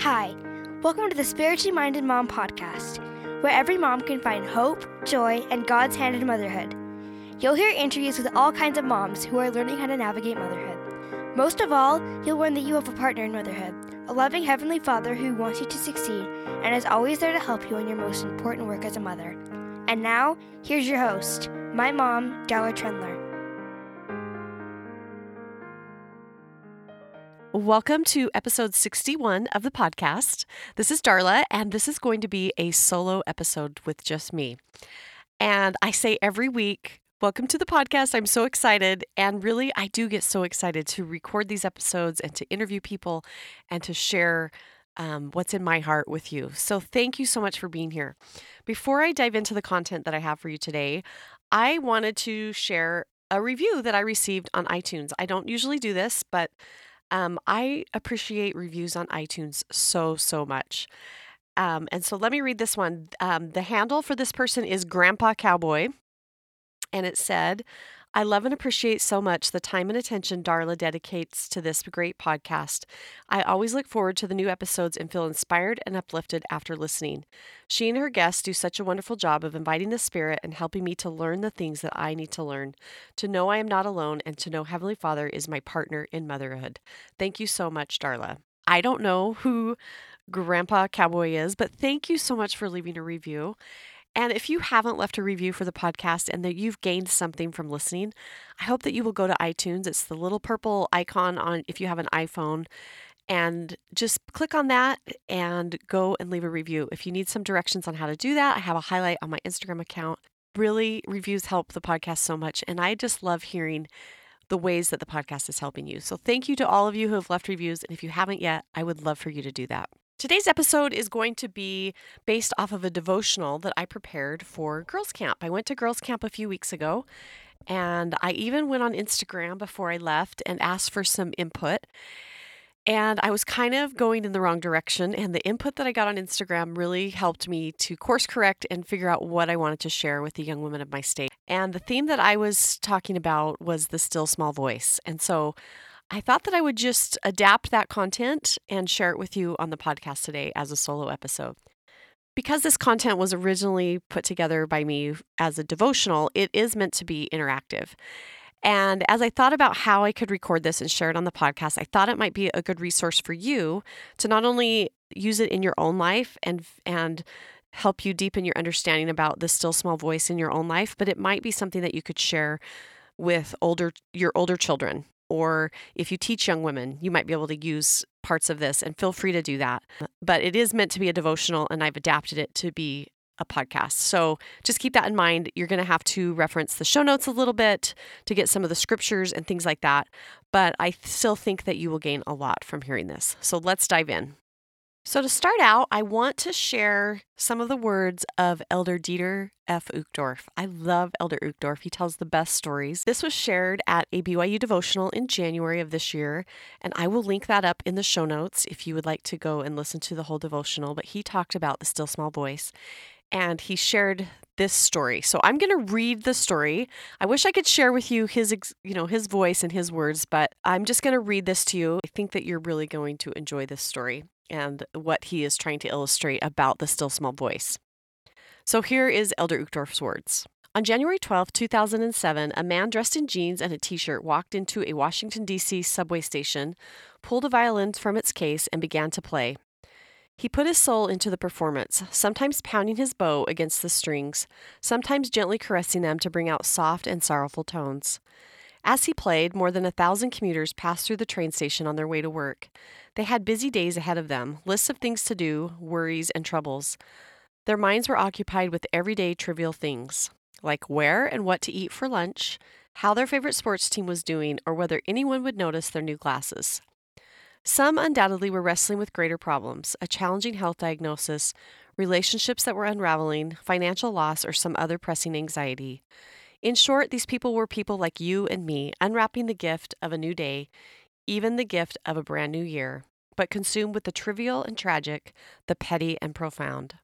Hi, welcome to the Spiritually Minded Mom podcast, where every mom can find hope, joy, and God's hand in motherhood. You'll hear interviews with all kinds of moms who are learning how to navigate motherhood. Most of all, you'll learn that you have a partner in motherhood, a loving Heavenly Father who wants you to succeed and is always there to help you in your most important work as a mother. And now, here's your host, my mom, Darla Trendler. Welcome to episode 61 of the podcast. This is Darla, and this is going to be a solo episode with just me. And I say every week, Welcome to the podcast. I'm so excited. And really, I do get so excited to record these episodes and to interview people and to share um, what's in my heart with you. So, thank you so much for being here. Before I dive into the content that I have for you today, I wanted to share a review that I received on iTunes. I don't usually do this, but um, I appreciate reviews on iTunes so, so much. Um, and so let me read this one. Um, the handle for this person is Grandpa Cowboy. And it said, I love and appreciate so much the time and attention Darla dedicates to this great podcast. I always look forward to the new episodes and feel inspired and uplifted after listening. She and her guests do such a wonderful job of inviting the Spirit and helping me to learn the things that I need to learn, to know I am not alone, and to know Heavenly Father is my partner in motherhood. Thank you so much, Darla. I don't know who Grandpa Cowboy is, but thank you so much for leaving a review. And if you haven't left a review for the podcast and that you've gained something from listening, I hope that you will go to iTunes. It's the little purple icon on if you have an iPhone and just click on that and go and leave a review. If you need some directions on how to do that, I have a highlight on my Instagram account. Really, reviews help the podcast so much. And I just love hearing the ways that the podcast is helping you. So thank you to all of you who have left reviews. And if you haven't yet, I would love for you to do that. Today's episode is going to be based off of a devotional that I prepared for Girls Camp. I went to Girls Camp a few weeks ago, and I even went on Instagram before I left and asked for some input. And I was kind of going in the wrong direction, and the input that I got on Instagram really helped me to course correct and figure out what I wanted to share with the young women of my state. And the theme that I was talking about was the still small voice. And so I thought that I would just adapt that content and share it with you on the podcast today as a solo episode. Because this content was originally put together by me as a devotional, it is meant to be interactive. And as I thought about how I could record this and share it on the podcast, I thought it might be a good resource for you to not only use it in your own life and and help you deepen your understanding about the still small voice in your own life, but it might be something that you could share with older your older children or if you teach young women, you might be able to use parts of this and feel free to do that. But it is meant to be a devotional, and I've adapted it to be a podcast. So just keep that in mind. You're going to have to reference the show notes a little bit to get some of the scriptures and things like that. But I still think that you will gain a lot from hearing this. So let's dive in. So, to start out, I want to share some of the words of Elder Dieter F. Uchtdorf. I love Elder Uchtdorf. He tells the best stories. This was shared at a BYU devotional in January of this year, and I will link that up in the show notes if you would like to go and listen to the whole devotional. But he talked about the still small voice and he shared this story. So I'm going to read the story. I wish I could share with you his you know his voice and his words, but I'm just going to read this to you. I think that you're really going to enjoy this story and what he is trying to illustrate about the still small voice. So here is Elder Uchtdorf's words. On January 12, 2007, a man dressed in jeans and a t shirt walked into a Washington, D.C. subway station, pulled a violin from its case, and began to play. He put his soul into the performance, sometimes pounding his bow against the strings, sometimes gently caressing them to bring out soft and sorrowful tones. As he played, more than a thousand commuters passed through the train station on their way to work. They had busy days ahead of them, lists of things to do, worries, and troubles. Their minds were occupied with everyday trivial things, like where and what to eat for lunch, how their favorite sports team was doing, or whether anyone would notice their new glasses. Some undoubtedly were wrestling with greater problems a challenging health diagnosis, relationships that were unraveling, financial loss, or some other pressing anxiety. In short, these people were people like you and me, unwrapping the gift of a new day, even the gift of a brand new year, but consumed with the trivial and tragic, the petty and profound.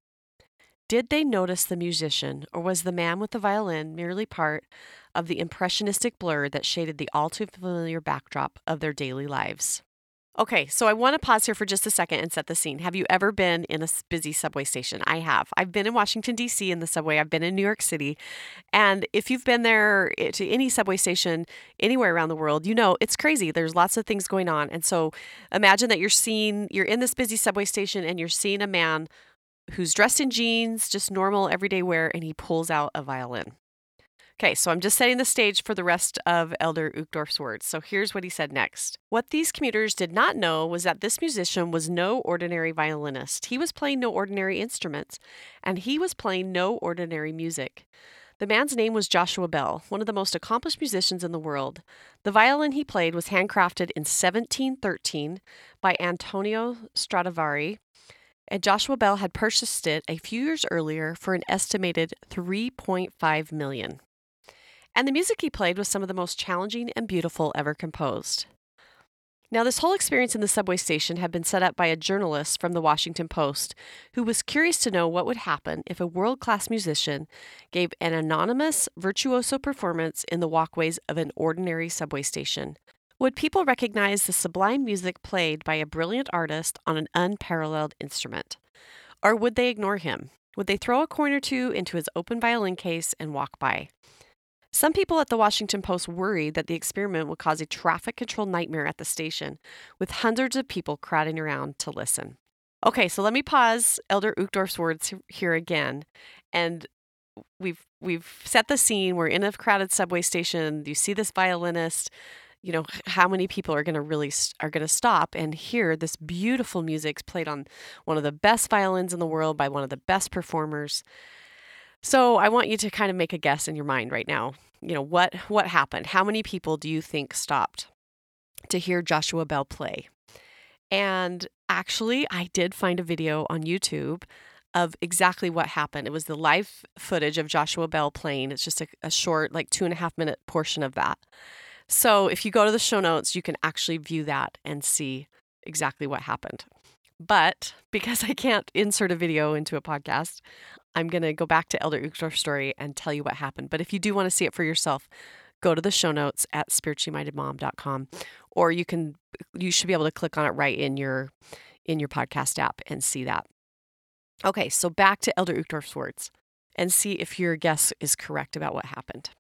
Did they notice the musician, or was the man with the violin merely part of the impressionistic blur that shaded the all too familiar backdrop of their daily lives? Okay, so I want to pause here for just a second and set the scene. Have you ever been in a busy subway station? I have. I've been in Washington, D.C. in the subway, I've been in New York City. And if you've been there eh, to any subway station anywhere around the world, you know it's crazy. There's lots of things going on. And so imagine that you're seeing, you're in this busy subway station and you're seeing a man who's dressed in jeans, just normal everyday wear, and he pulls out a violin. Okay, so I'm just setting the stage for the rest of Elder Uchtdorf's words. So here's what he said next. What these commuters did not know was that this musician was no ordinary violinist. He was playing no ordinary instruments, and he was playing no ordinary music. The man's name was Joshua Bell, one of the most accomplished musicians in the world. The violin he played was handcrafted in 1713 by Antonio Stradivari, and Joshua Bell had purchased it a few years earlier for an estimated 3.5 million and the music he played was some of the most challenging and beautiful ever composed. Now, this whole experience in the subway station had been set up by a journalist from the Washington Post who was curious to know what would happen if a world class musician gave an anonymous, virtuoso performance in the walkways of an ordinary subway station. Would people recognize the sublime music played by a brilliant artist on an unparalleled instrument? Or would they ignore him? Would they throw a coin or two into his open violin case and walk by? Some people at the Washington Post worried that the experiment would cause a traffic control nightmare at the station, with hundreds of people crowding around to listen. Okay, so let me pause Elder Uchtdorf's words here again. And we've we've set the scene. We're in a crowded subway station. You see this violinist. You know how many people are going to really are going to stop and hear this beautiful music played on one of the best violins in the world by one of the best performers. So I want you to kind of make a guess in your mind right now. You know, what what happened? How many people do you think stopped to hear Joshua Bell play? And actually, I did find a video on YouTube of exactly what happened. It was the live footage of Joshua Bell playing. It's just a, a short, like two and a half minute portion of that. So if you go to the show notes, you can actually view that and see exactly what happened. But because I can't insert a video into a podcast, I'm going to go back to Elder Uchtdorf's story and tell you what happened. But if you do want to see it for yourself, go to the show notes at spirituallymindedmom.com or you can you should be able to click on it right in your in your podcast app and see that. Okay, so back to Elder Uchtdorf's words and see if your guess is correct about what happened.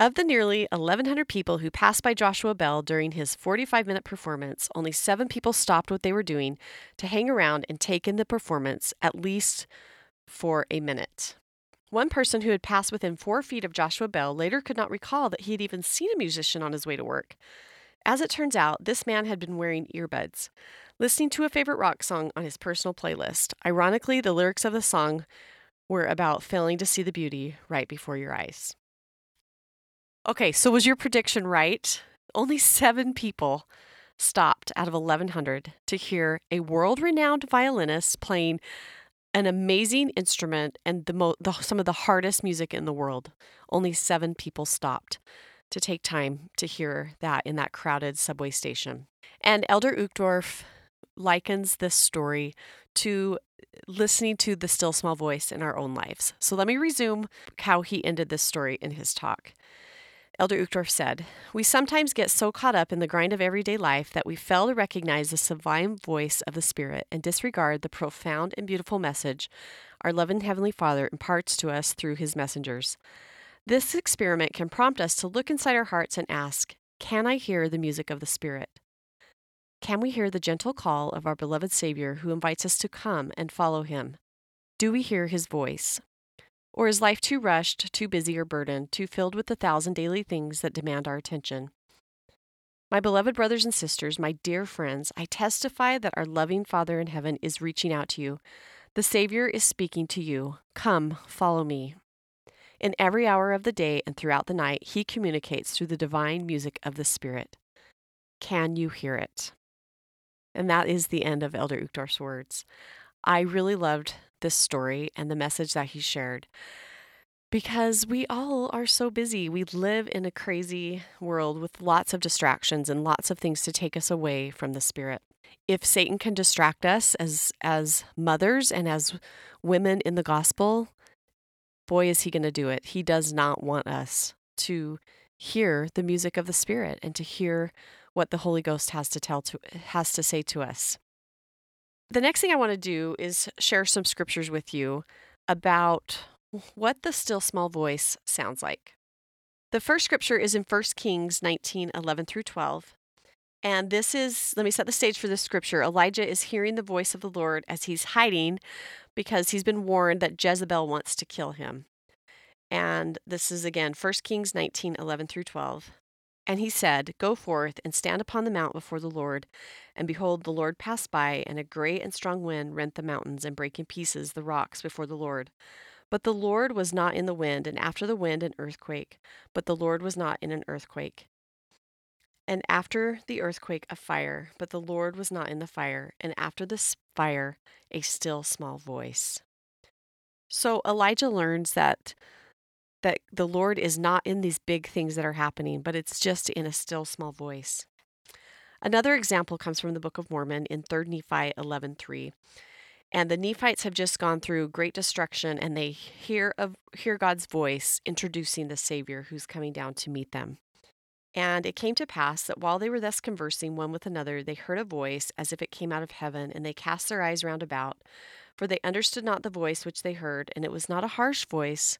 Of the nearly 1,100 people who passed by Joshua Bell during his 45 minute performance, only seven people stopped what they were doing to hang around and take in the performance at least for a minute. One person who had passed within four feet of Joshua Bell later could not recall that he had even seen a musician on his way to work. As it turns out, this man had been wearing earbuds, listening to a favorite rock song on his personal playlist. Ironically, the lyrics of the song were about failing to see the beauty right before your eyes. Okay, so was your prediction right? Only seven people stopped out of 1,100 to hear a world renowned violinist playing an amazing instrument and the, mo- the some of the hardest music in the world. Only seven people stopped to take time to hear that in that crowded subway station. And Elder Uchtdorf likens this story to listening to the still small voice in our own lives. So let me resume how he ended this story in his talk. Elder Uchtdorf said, We sometimes get so caught up in the grind of everyday life that we fail to recognize the sublime voice of the Spirit and disregard the profound and beautiful message our loving Heavenly Father imparts to us through His messengers. This experiment can prompt us to look inside our hearts and ask, Can I hear the music of the Spirit? Can we hear the gentle call of our beloved Savior who invites us to come and follow Him? Do we hear His voice? Or is life too rushed, too busy or burdened, too filled with the thousand daily things that demand our attention? My beloved brothers and sisters, my dear friends, I testify that our loving Father in heaven is reaching out to you. The Savior is speaking to you. Come, follow me. In every hour of the day and throughout the night, He communicates through the divine music of the Spirit. Can you hear it? And that is the end of Elder Uchtdorf's words. I really loved this story and the message that he shared because we all are so busy. We live in a crazy world with lots of distractions and lots of things to take us away from the spirit. If Satan can distract us as as mothers and as women in the gospel, boy is he going to do it. He does not want us to hear the music of the spirit and to hear what the Holy Ghost has to tell to has to say to us. The next thing I want to do is share some scriptures with you about what the still small voice sounds like. The first scripture is in 1 Kings 19 11 through 12. And this is, let me set the stage for this scripture. Elijah is hearing the voice of the Lord as he's hiding because he's been warned that Jezebel wants to kill him. And this is again 1 Kings 19 11 through 12. And he said, Go forth and stand upon the mount before the Lord. And behold, the Lord passed by, and a great and strong wind rent the mountains and brake in pieces the rocks before the Lord. But the Lord was not in the wind, and after the wind, an earthquake. But the Lord was not in an earthquake. And after the earthquake, a fire. But the Lord was not in the fire. And after the fire, a still small voice. So Elijah learns that that the Lord is not in these big things that are happening, but it's just in a still small voice. Another example comes from the Book of Mormon in 3 Nephi 11:3. And the Nephites have just gone through great destruction and they hear of hear God's voice introducing the Savior who's coming down to meet them. And it came to pass that while they were thus conversing one with another, they heard a voice as if it came out of heaven, and they cast their eyes round about, for they understood not the voice which they heard, and it was not a harsh voice,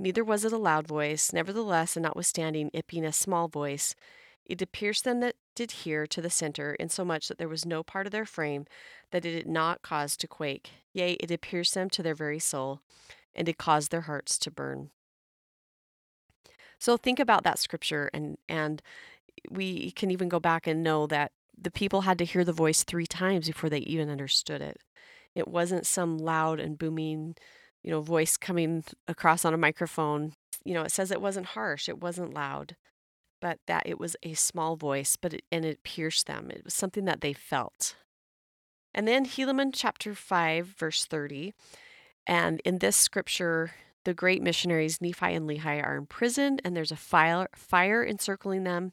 neither was it a loud voice. Nevertheless, and notwithstanding it being a small voice, it did pierce them that did hear to the center, insomuch that there was no part of their frame that it did not cause to quake. Yea, it did pierce them to their very soul, and did cause their hearts to burn. So think about that scripture, and and we can even go back and know that the people had to hear the voice three times before they even understood it. It wasn't some loud and booming, you know, voice coming across on a microphone. You know, it says it wasn't harsh, it wasn't loud but that it was a small voice, but it, and it pierced them. It was something that they felt. And then Helaman chapter 5, verse 30. And in this scripture, the great missionaries Nephi and Lehi are imprisoned, and there's a fire, fire encircling them.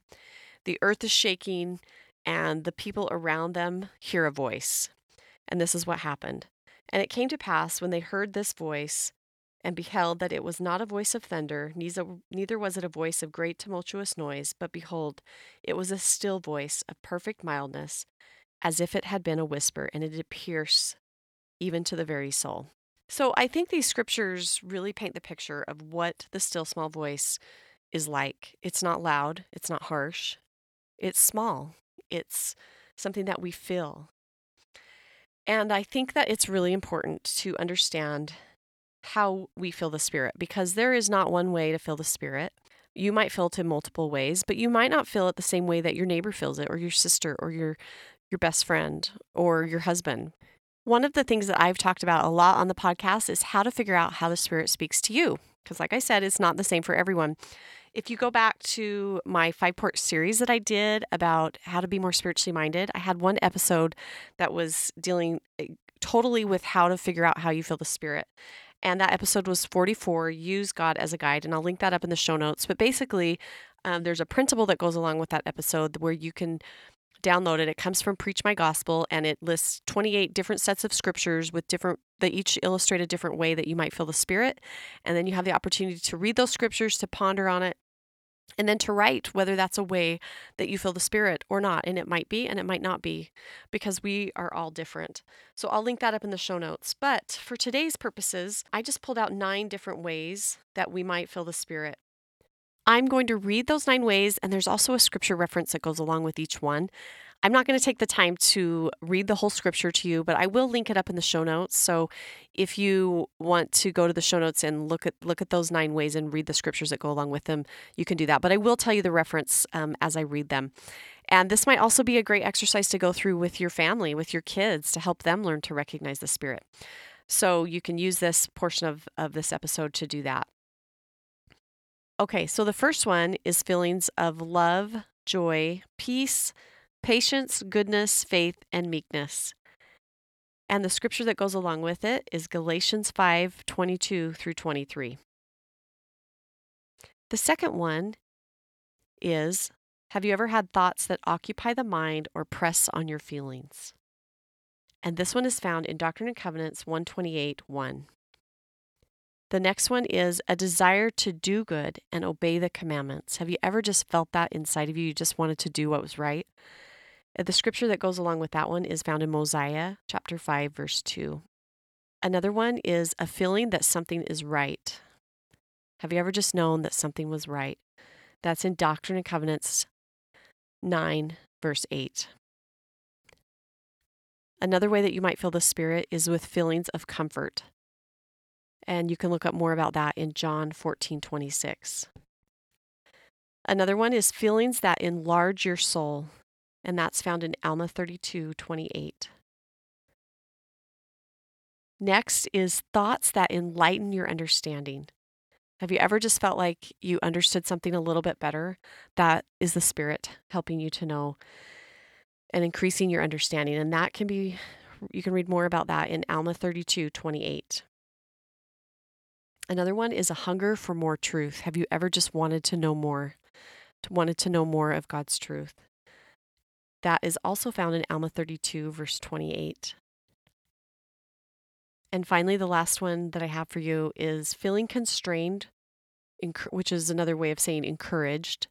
The earth is shaking, and the people around them hear a voice. And this is what happened. And it came to pass when they heard this voice and beheld that it was not a voice of thunder, neither, was it a voice of great tumultuous noise, but behold, it was a still voice of perfect mildness, as if it had been a whisper, and it did pierce even to the very soul. So I think these scriptures really paint the picture of what the still small voice is like. It's not loud, it's not harsh, it's small, it's something that we feel. And I think that it's really important to understand how we feel the Spirit because there is not one way to feel the Spirit. You might feel it in multiple ways, but you might not feel it the same way that your neighbor feels it, or your sister, or your your best friend, or your husband. One of the things that I've talked about a lot on the podcast is how to figure out how the Spirit speaks to you. Because, like I said, it's not the same for everyone. If you go back to my five part series that I did about how to be more spiritually minded, I had one episode that was dealing eh, totally with how to figure out how you feel the Spirit. And that episode was 44 Use God as a Guide. And I'll link that up in the show notes. But basically, um, there's a principle that goes along with that episode where you can download it. It comes from Preach My Gospel and it lists 28 different sets of scriptures with different, they each illustrate a different way that you might feel the Spirit. And then you have the opportunity to read those scriptures, to ponder on it, and then to write whether that's a way that you feel the spirit or not and it might be and it might not be because we are all different. So i'll link that up in the show notes. But for today's purposes i just pulled out nine different ways that we might feel the spirit. I'm going to read those nine ways and there's also a scripture reference that goes along with each one I'm not going to take the time to read the whole scripture to you, but I will link it up in the show notes. So if you want to go to the show notes and look at look at those nine ways and read the scriptures that go along with them, you can do that. But I will tell you the reference um, as I read them. And this might also be a great exercise to go through with your family, with your kids, to help them learn to recognize the Spirit. So you can use this portion of, of this episode to do that. Okay, so the first one is feelings of love, joy, peace, patience, goodness, faith, and meekness. And the scripture that goes along with it is Galatians 5 22 through 23. The second one is Have you ever had thoughts that occupy the mind or press on your feelings? And this one is found in Doctrine and Covenants 128 1. The next one is a desire to do good and obey the commandments. Have you ever just felt that inside of you? You just wanted to do what was right? Uh, the scripture that goes along with that one is found in Mosiah chapter 5, verse 2. Another one is a feeling that something is right. Have you ever just known that something was right? That's in Doctrine and Covenants 9, verse 8. Another way that you might feel the Spirit is with feelings of comfort. And you can look up more about that in John 14, 26. Another one is feelings that enlarge your soul, and that's found in Alma 32, 28. Next is thoughts that enlighten your understanding. Have you ever just felt like you understood something a little bit better? That is the Spirit helping you to know and increasing your understanding. And that can be, you can read more about that in Alma 32 28. Another one is a hunger for more truth. Have you ever just wanted to know more, wanted to know more of God's truth? That is also found in Alma 32, verse 28. And finally, the last one that I have for you is feeling constrained, which is another way of saying encouraged,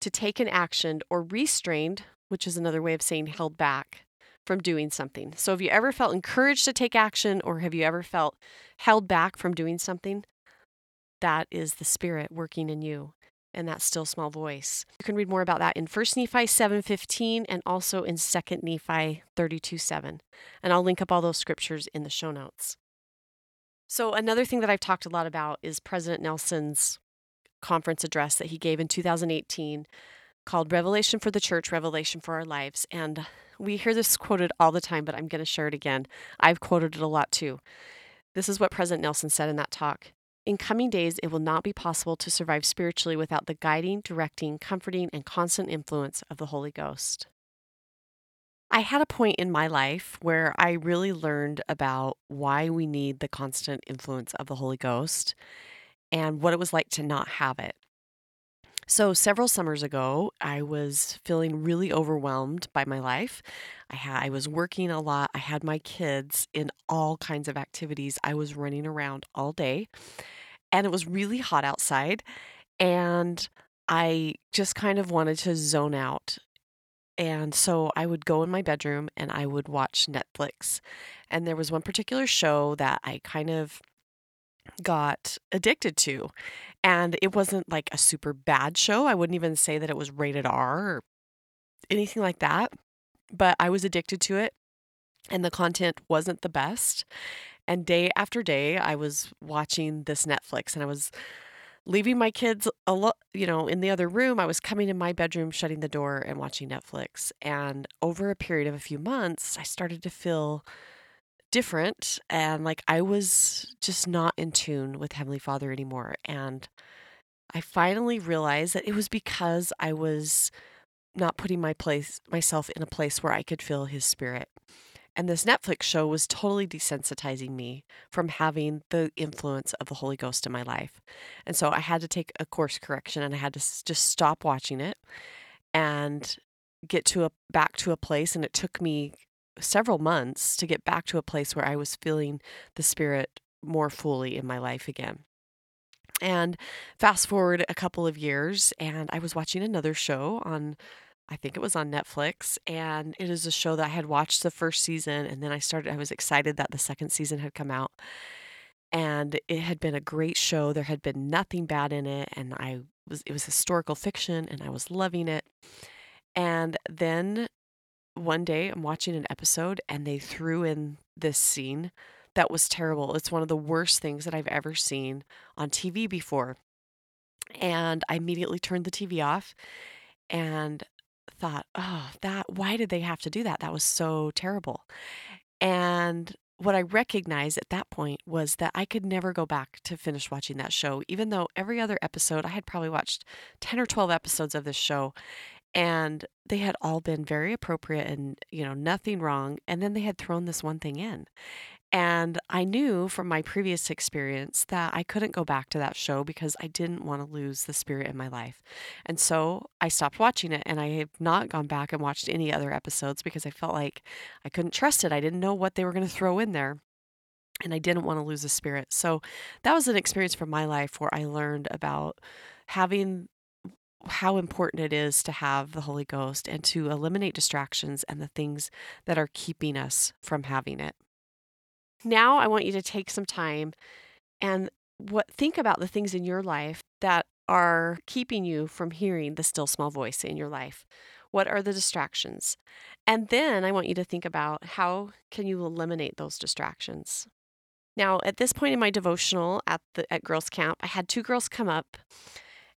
to take an action, or restrained, which is another way of saying held back from doing something. So, have you ever felt encouraged to take action, or have you ever felt held back from doing something? That is the Spirit working in you and that still small voice. You can read more about that in 1 Nephi 7:15 and also in 2 Nephi 32:7. And I'll link up all those scriptures in the show notes. So another thing that I've talked a lot about is President Nelson's conference address that he gave in 2018 called Revelation for the Church, Revelation for Our Lives. And we hear this quoted all the time, but I'm going to share it again. I've quoted it a lot too. This is what President Nelson said in that talk. In coming days, it will not be possible to survive spiritually without the guiding, directing, comforting, and constant influence of the Holy Ghost. I had a point in my life where I really learned about why we need the constant influence of the Holy Ghost and what it was like to not have it. So, several summers ago, I was feeling really overwhelmed by my life. I, I was working a lot. I had my kids in all kinds of activities. I was running around all day, and it was really hot outside. And I just kind of wanted to zone out. And so I would go in my bedroom and I would watch Netflix. And there was one particular show that I kind of got addicted to. And it wasn't like a super bad show. I wouldn't even say that it was rated R or anything like that, but I was addicted to it and the content wasn't the best. And day after day, I was watching this Netflix and I was leaving my kids a lot, you know, in the other room. I was coming in my bedroom, shutting the door and watching Netflix. And over a period of a few months, I started to feel different and like I was just not in tune with Heavenly Father anymore. And I finally realized that it was because I was not putting my place myself in a place where I could feel his spirit. And this Netflix show was totally desensitizing me from having the influence of the Holy Ghost in my life. And so I had to take a course correction and I had to just stop watching it and get to a back to a place and it took me several months to get back to a place where I was feeling the Spirit more fully in my life again. And fast forward a couple of years, and I was watching another show on, I think it was on Netflix. And it is a show that I had watched the first season, and then I started, I was excited that the second season had come out. And it had been a great show. There had been nothing bad in it. And I was, it was historical fiction, and I was loving it. And then one day I'm watching an episode and they threw in this scene that was terrible. It's one of the worst things that I've ever seen on TV before. And I immediately turned the TV off and thought, oh, that, why did they have to do that? That was so terrible. And what I recognized at that point was that I could never go back to finish watching that show, even though every other episode, I had probably watched 10 or 12 episodes of this show and they had all been very appropriate and you know nothing wrong and then they had thrown this one thing in. And i knew from my previous experience that i couldn't go back to that show because i didn't want to lose the spirit in my life. And so i stopped watching it and i have not gone back and watched any other episodes because i felt like i couldn't trust it. I didn't know what they were going to throw in there and I didn't want to lose the spirit. So that was an experience from my life where I learned about having how important it is to have the Holy Ghost and to eliminate distractions and the things that are keeping us from having it. Now I want you to take some time and what think about the things in your life that are keeping you from hearing the still small voice in your life. What are the distractions? And then I want you to think about how can you eliminate those distractions? Now, at this point in my devotional at the at girls camp, I had two girls come up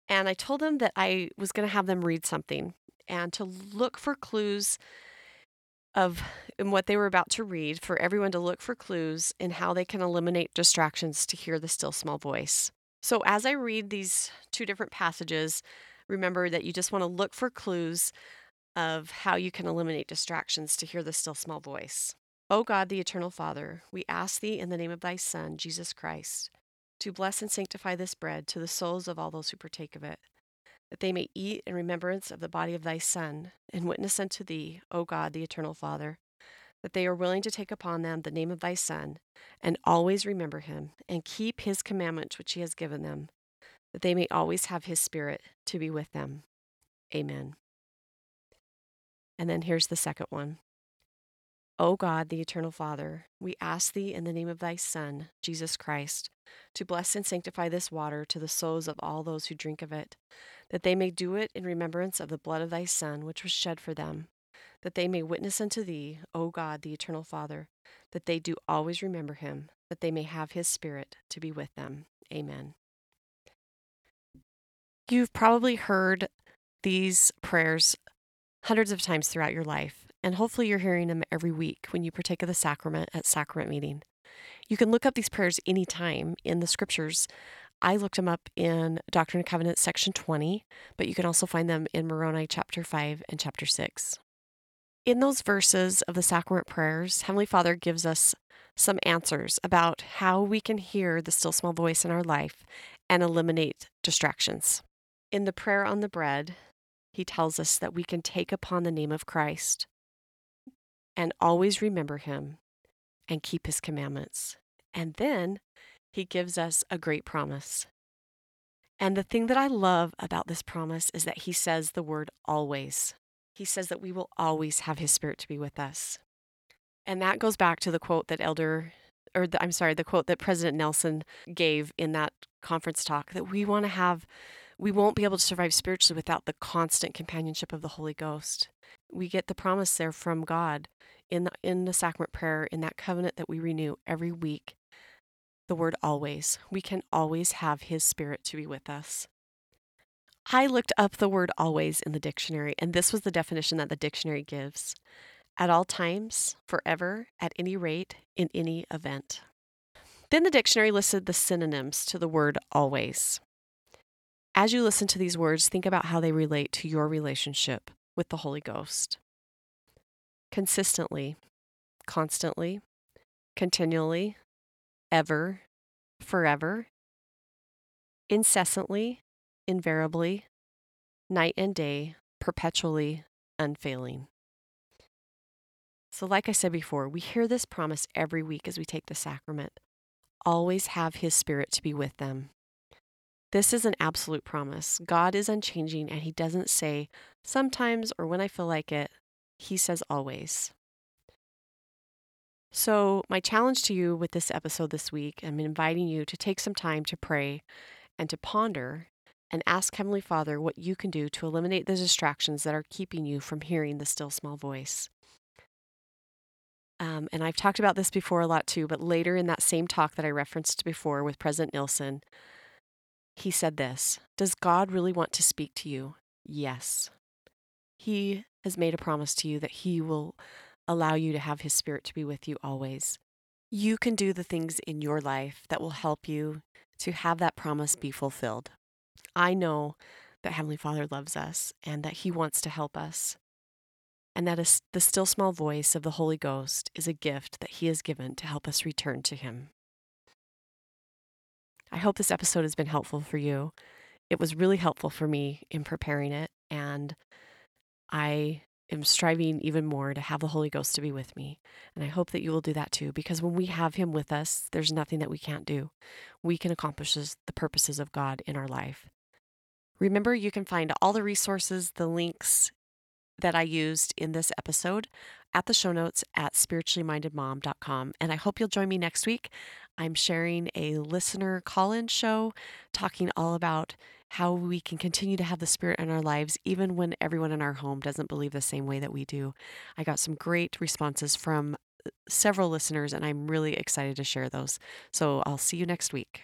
and I told them that I was going to have them read something and to look for clues of in what they were about to read for everyone to look for clues in how they can eliminate distractions to hear the still small voice. So as I read these two different passages, remember that you just want to look for clues of how you can eliminate distractions to hear the still small voice. O God, the eternal Father, we ask thee in the name of thy Son, Jesus Christ, to bless and sanctify this bread to the souls of all those who partake of it, that they may eat in remembrance of the body of thy Son, and witness unto thee, O God, the eternal Father, that they are willing to take upon them the name of thy Son, and always remember him, and keep his commandments which he has given them, that they may always have his Spirit to be with them. Amen. And then here's the second one. O God, the eternal Father, we ask thee in the name of thy Son, Jesus Christ, to bless and sanctify this water to the souls of all those who drink of it, that they may do it in remembrance of the blood of thy Son, which was shed for them, that they may witness unto thee, O God, the eternal Father, that they do always remember him, that they may have his Spirit to be with them. Amen. You've probably heard these prayers hundreds of times throughout your life and hopefully you're hearing them every week when you partake of the sacrament at sacrament meeting. You can look up these prayers anytime in the scriptures. I looked them up in Doctrine and Covenants section 20, but you can also find them in Moroni chapter 5 and chapter 6. In those verses of the sacrament prayers, Heavenly Father gives us some answers about how we can hear the still small voice in our life and eliminate distractions. In the prayer on the bread, he tells us that we can take upon the name of Christ and always remember him and keep his commandments. And then he gives us a great promise. And the thing that I love about this promise is that he says the word always. He says that we will always have his spirit to be with us. And that goes back to the quote that Elder, or the, I'm sorry, the quote that President Nelson gave in that conference talk that we want to have, we won't be able to survive spiritually without the constant companionship of the Holy Ghost. We get the promise there from God in the, in the sacrament prayer, in that covenant that we renew every week, the word always. We can always have His Spirit to be with us. I looked up the word always in the dictionary, and this was the definition that the dictionary gives at all times, forever, at any rate, in any event. Then the dictionary listed the synonyms to the word always. As you listen to these words, think about how they relate to your relationship with the Holy Ghost consistently, constantly, continually, ever, forever, incessantly, invariably, night and day, perpetually, unfailing. So, like I said before, we hear this promise every week as we take the sacrament always have His Spirit to be with them. This is an absolute promise. God is unchanging, and He doesn't say sometimes or when I feel like it. He says always. So, my challenge to you with this episode this week, I'm inviting you to take some time to pray and to ponder and ask Heavenly Father what you can do to eliminate the distractions that are keeping you from hearing the still small voice. Um, and I've talked about this before a lot too, but later in that same talk that I referenced before with President Nelson, he said this Does God really want to speak to you? Yes. He has made a promise to you that He will allow you to have His Spirit to be with you always. You can do the things in your life that will help you to have that promise be fulfilled. I know that Heavenly Father loves us and that He wants to help us, and that is the still small voice of the Holy Ghost is a gift that He has given to help us return to Him. I hope this episode has been helpful for you. It was really helpful for me in preparing it, and I am striving even more to have the Holy Ghost to be with me. And I hope that you will do that too, because when we have Him with us, there's nothing that we can't do. We can accomplish the purposes of God in our life. Remember, you can find all the resources, the links that I used in this episode at the show notes at spirituallymindedmom.com. And I hope you'll join me next week. I'm sharing a listener call in show talking all about how we can continue to have the Spirit in our lives, even when everyone in our home doesn't believe the same way that we do. I got some great responses from uh, several listeners, and I'm really excited to share those. So I'll see you next week.